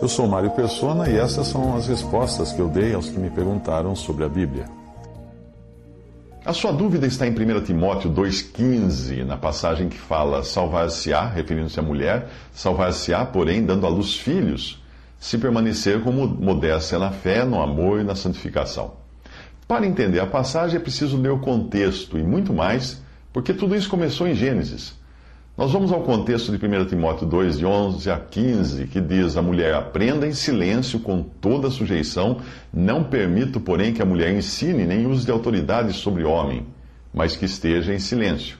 Eu sou Mário Persona e essas são as respostas que eu dei aos que me perguntaram sobre a Bíblia. A sua dúvida está em 1 Timóteo 2,15, na passagem que fala: Salvar-se-á, referindo-se à mulher, salvar-se-á, porém, dando à luz filhos, se permanecer como modéstia na fé, no amor e na santificação. Para entender a passagem é preciso ler o contexto e muito mais, porque tudo isso começou em Gênesis. Nós vamos ao contexto de 1 Timóteo 2, de 11 a 15, que diz: A mulher aprenda em silêncio com toda sujeição, não permito, porém, que a mulher ensine nem use de autoridade sobre homem, mas que esteja em silêncio.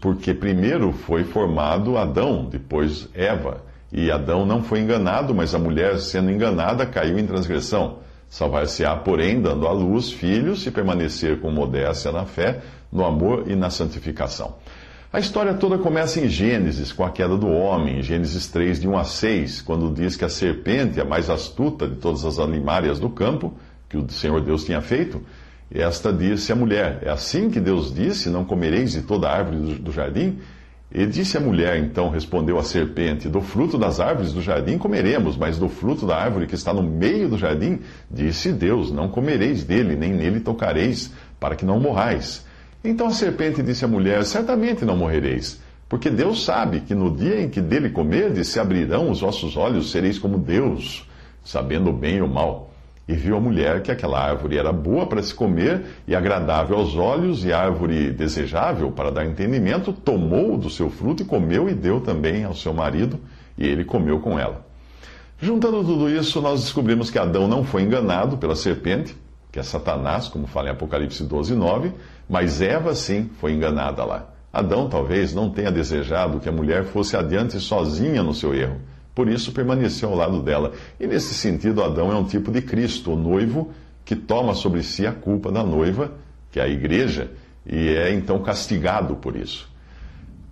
Porque primeiro foi formado Adão, depois Eva. E Adão não foi enganado, mas a mulher, sendo enganada, caiu em transgressão. Salvar-se-á, porém, dando à luz filhos, se permanecer com modéstia na fé, no amor e na santificação. A história toda começa em Gênesis, com a queda do homem, Gênesis 3, de 1 a 6, quando diz que a serpente, a mais astuta de todas as animárias do campo, que o Senhor Deus tinha feito, esta disse à mulher: É assim que Deus disse: Não comereis de toda árvore do jardim? E disse a mulher, então respondeu a serpente: Do fruto das árvores do jardim comeremos, mas do fruto da árvore que está no meio do jardim, disse Deus: Não comereis dele, nem nele tocareis, para que não morrais. Então a serpente disse à mulher: Certamente não morrereis, porque Deus sabe que no dia em que dele comerdes, se abrirão os vossos olhos, sereis como Deus, sabendo o bem e o mal. E viu a mulher que aquela árvore era boa para se comer e agradável aos olhos, e árvore desejável para dar entendimento, tomou do seu fruto e comeu e deu também ao seu marido, e ele comeu com ela. Juntando tudo isso, nós descobrimos que Adão não foi enganado pela serpente, que é Satanás, como fala em Apocalipse 12, 9, mas Eva sim foi enganada lá. Adão talvez não tenha desejado que a mulher fosse adiante sozinha no seu erro. Por isso permaneceu ao lado dela. E nesse sentido, Adão é um tipo de Cristo, o noivo, que toma sobre si a culpa da noiva, que é a igreja, e é então castigado por isso.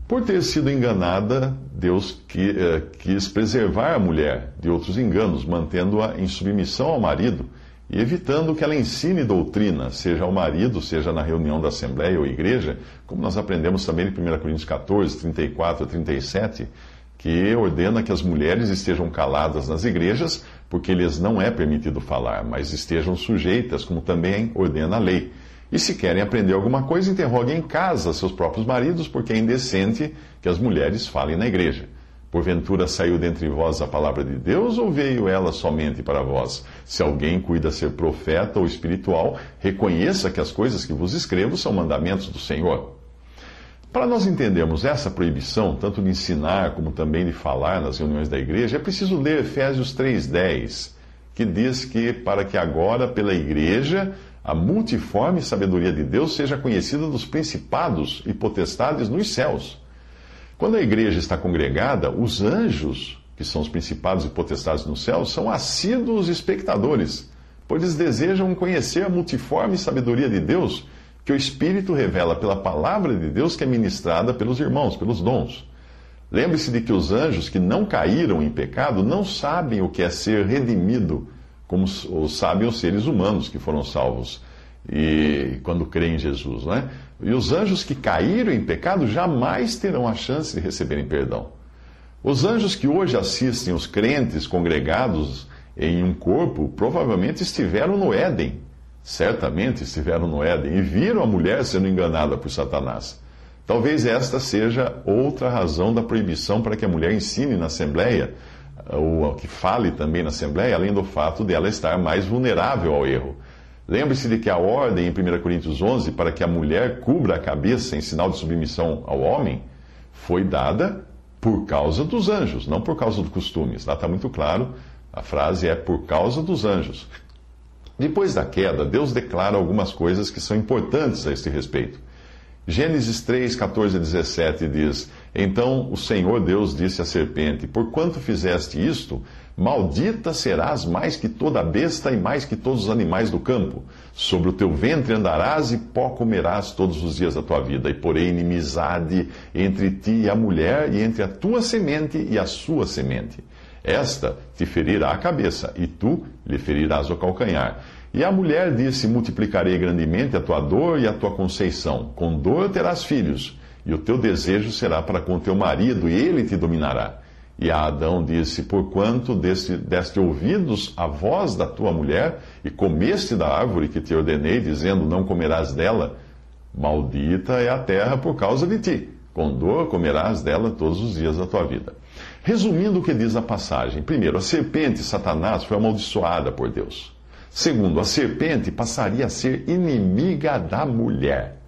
Por ter sido enganada, Deus eh, quis preservar a mulher de outros enganos, mantendo-a em submissão ao marido e evitando que ela ensine doutrina, seja ao marido, seja na reunião da Assembleia ou Igreja, como nós aprendemos também em 1 Coríntios 14, 34 a 37, que ordena que as mulheres estejam caladas nas igrejas, porque lhes não é permitido falar, mas estejam sujeitas, como também ordena a lei. E se querem aprender alguma coisa, interroguem em casa seus próprios maridos, porque é indecente que as mulheres falem na igreja. Porventura saiu dentre vós a palavra de Deus ou veio ela somente para vós? Se alguém cuida ser profeta ou espiritual, reconheça que as coisas que vos escrevo são mandamentos do Senhor. Para nós entendermos essa proibição, tanto de ensinar como também de falar nas reuniões da igreja, é preciso ler Efésios 3,10, que diz que para que agora, pela igreja, a multiforme sabedoria de Deus seja conhecida dos principados e potestades nos céus quando a igreja está congregada, os anjos, que são os principados e potestades no céu, são assíduos espectadores, pois eles desejam conhecer a multiforme sabedoria de Deus que o Espírito revela pela palavra de Deus que é ministrada pelos irmãos, pelos dons. Lembre-se de que os anjos que não caíram em pecado não sabem o que é ser redimido, como sabem os seres humanos que foram salvos e quando creem em Jesus, não é? E os anjos que caíram em pecado jamais terão a chance de receberem perdão. Os anjos que hoje assistem os crentes congregados em um corpo provavelmente estiveram no Éden, certamente estiveram no Éden, e viram a mulher sendo enganada por Satanás. Talvez esta seja outra razão da proibição para que a mulher ensine na Assembleia, ou que fale também na Assembleia, além do fato dela estar mais vulnerável ao erro. Lembre-se de que a ordem em 1 Coríntios 11 para que a mulher cubra a cabeça em sinal de submissão ao homem foi dada por causa dos anjos, não por causa dos costumes. Lá está muito claro, a frase é por causa dos anjos. Depois da queda, Deus declara algumas coisas que são importantes a este respeito. Gênesis 3, 14 a 17 diz: Então o Senhor Deus disse à serpente: Porquanto fizeste isto, maldita serás mais que toda besta e mais que todos os animais do campo. Sobre o teu ventre andarás e pó comerás todos os dias da tua vida. E porém inimizade entre ti e a mulher, e entre a tua semente e a sua semente. Esta te ferirá a cabeça, e tu lhe ferirás o calcanhar. E a mulher disse: Multiplicarei grandemente a tua dor e a tua conceição. Com dor terás filhos e o teu desejo será para com teu marido, e ele te dominará. E a Adão disse: Porquanto deste, deste ouvidos a voz da tua mulher, e comeste da árvore que te ordenei, dizendo: Não comerás dela, maldita é a terra por causa de ti. Com dor comerás dela todos os dias da tua vida. Resumindo o que diz a passagem: primeiro, a serpente, Satanás, foi amaldiçoada por Deus. Segundo, a serpente passaria a ser inimiga da mulher.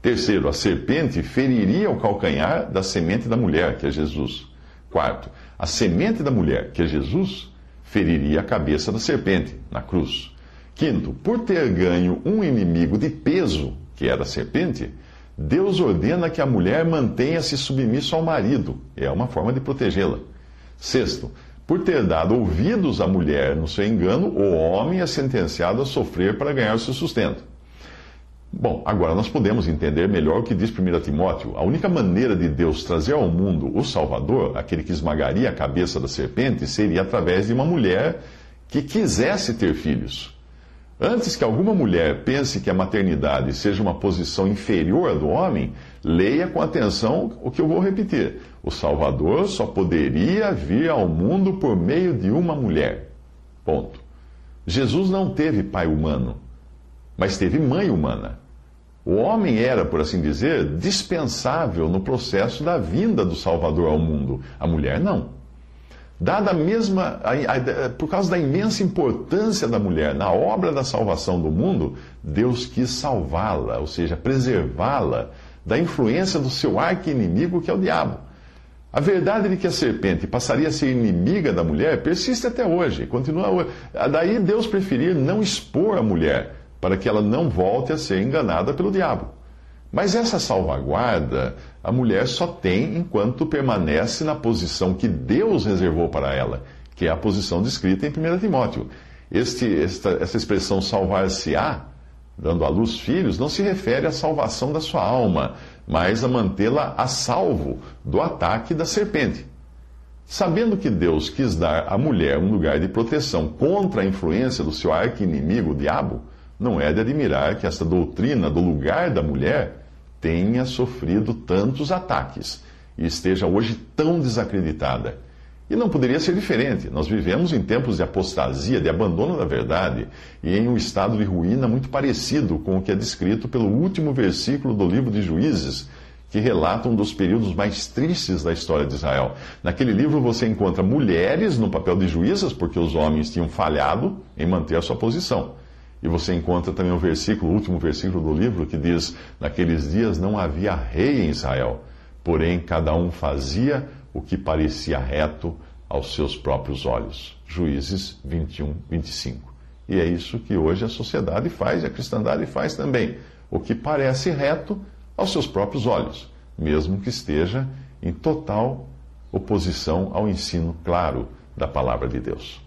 Terceiro, a serpente feriria o calcanhar da semente da mulher, que é Jesus. Quarto, a semente da mulher, que é Jesus, feriria a cabeça da serpente, na cruz. Quinto, por ter ganho um inimigo de peso, que era a serpente, Deus ordena que a mulher mantenha-se submissa ao marido. É uma forma de protegê-la. Sexto, por ter dado ouvidos à mulher no seu engano, o homem é sentenciado a sofrer para ganhar o seu sustento. Bom, agora nós podemos entender melhor o que diz 1 Timóteo. A única maneira de Deus trazer ao mundo o Salvador, aquele que esmagaria a cabeça da serpente, seria através de uma mulher que quisesse ter filhos. Antes que alguma mulher pense que a maternidade seja uma posição inferior do homem, leia com atenção o que eu vou repetir. O Salvador só poderia vir ao mundo por meio de uma mulher. Ponto. Jesus não teve pai humano, mas teve mãe humana. O homem era, por assim dizer, dispensável no processo da vinda do Salvador ao mundo. A mulher não. Dada a mesma, a, a, por causa da imensa importância da mulher na obra da salvação do mundo, Deus quis salvá-la, ou seja, preservá-la da influência do seu arqui-inimigo, que é o diabo. A verdade de que a serpente passaria a ser inimiga da mulher persiste até hoje, continua. Daí Deus preferir não expor a mulher para que ela não volte a ser enganada pelo diabo. Mas essa salvaguarda a mulher só tem enquanto permanece na posição que Deus reservou para ela, que é a posição descrita em 1 Timóteo. Este, esta, essa expressão salvar-se-á, dando à luz filhos, não se refere à salvação da sua alma, mas a mantê-la a salvo do ataque da serpente. Sabendo que Deus quis dar à mulher um lugar de proteção contra a influência do seu arqui-inimigo, o diabo, não é de admirar que esta doutrina do lugar da mulher tenha sofrido tantos ataques e esteja hoje tão desacreditada. E não poderia ser diferente. Nós vivemos em tempos de apostasia, de abandono da verdade, e em um estado de ruína muito parecido com o que é descrito pelo último versículo do livro de Juízes, que relata um dos períodos mais tristes da história de Israel. Naquele livro você encontra mulheres no papel de juízas, porque os homens tinham falhado em manter a sua posição. E você encontra também o versículo, o último versículo do livro, que diz: Naqueles dias não havia rei em Israel, porém cada um fazia o que parecia reto aos seus próprios olhos. Juízes 21, 25. E é isso que hoje a sociedade faz, e a cristandade faz também. O que parece reto aos seus próprios olhos, mesmo que esteja em total oposição ao ensino claro da palavra de Deus.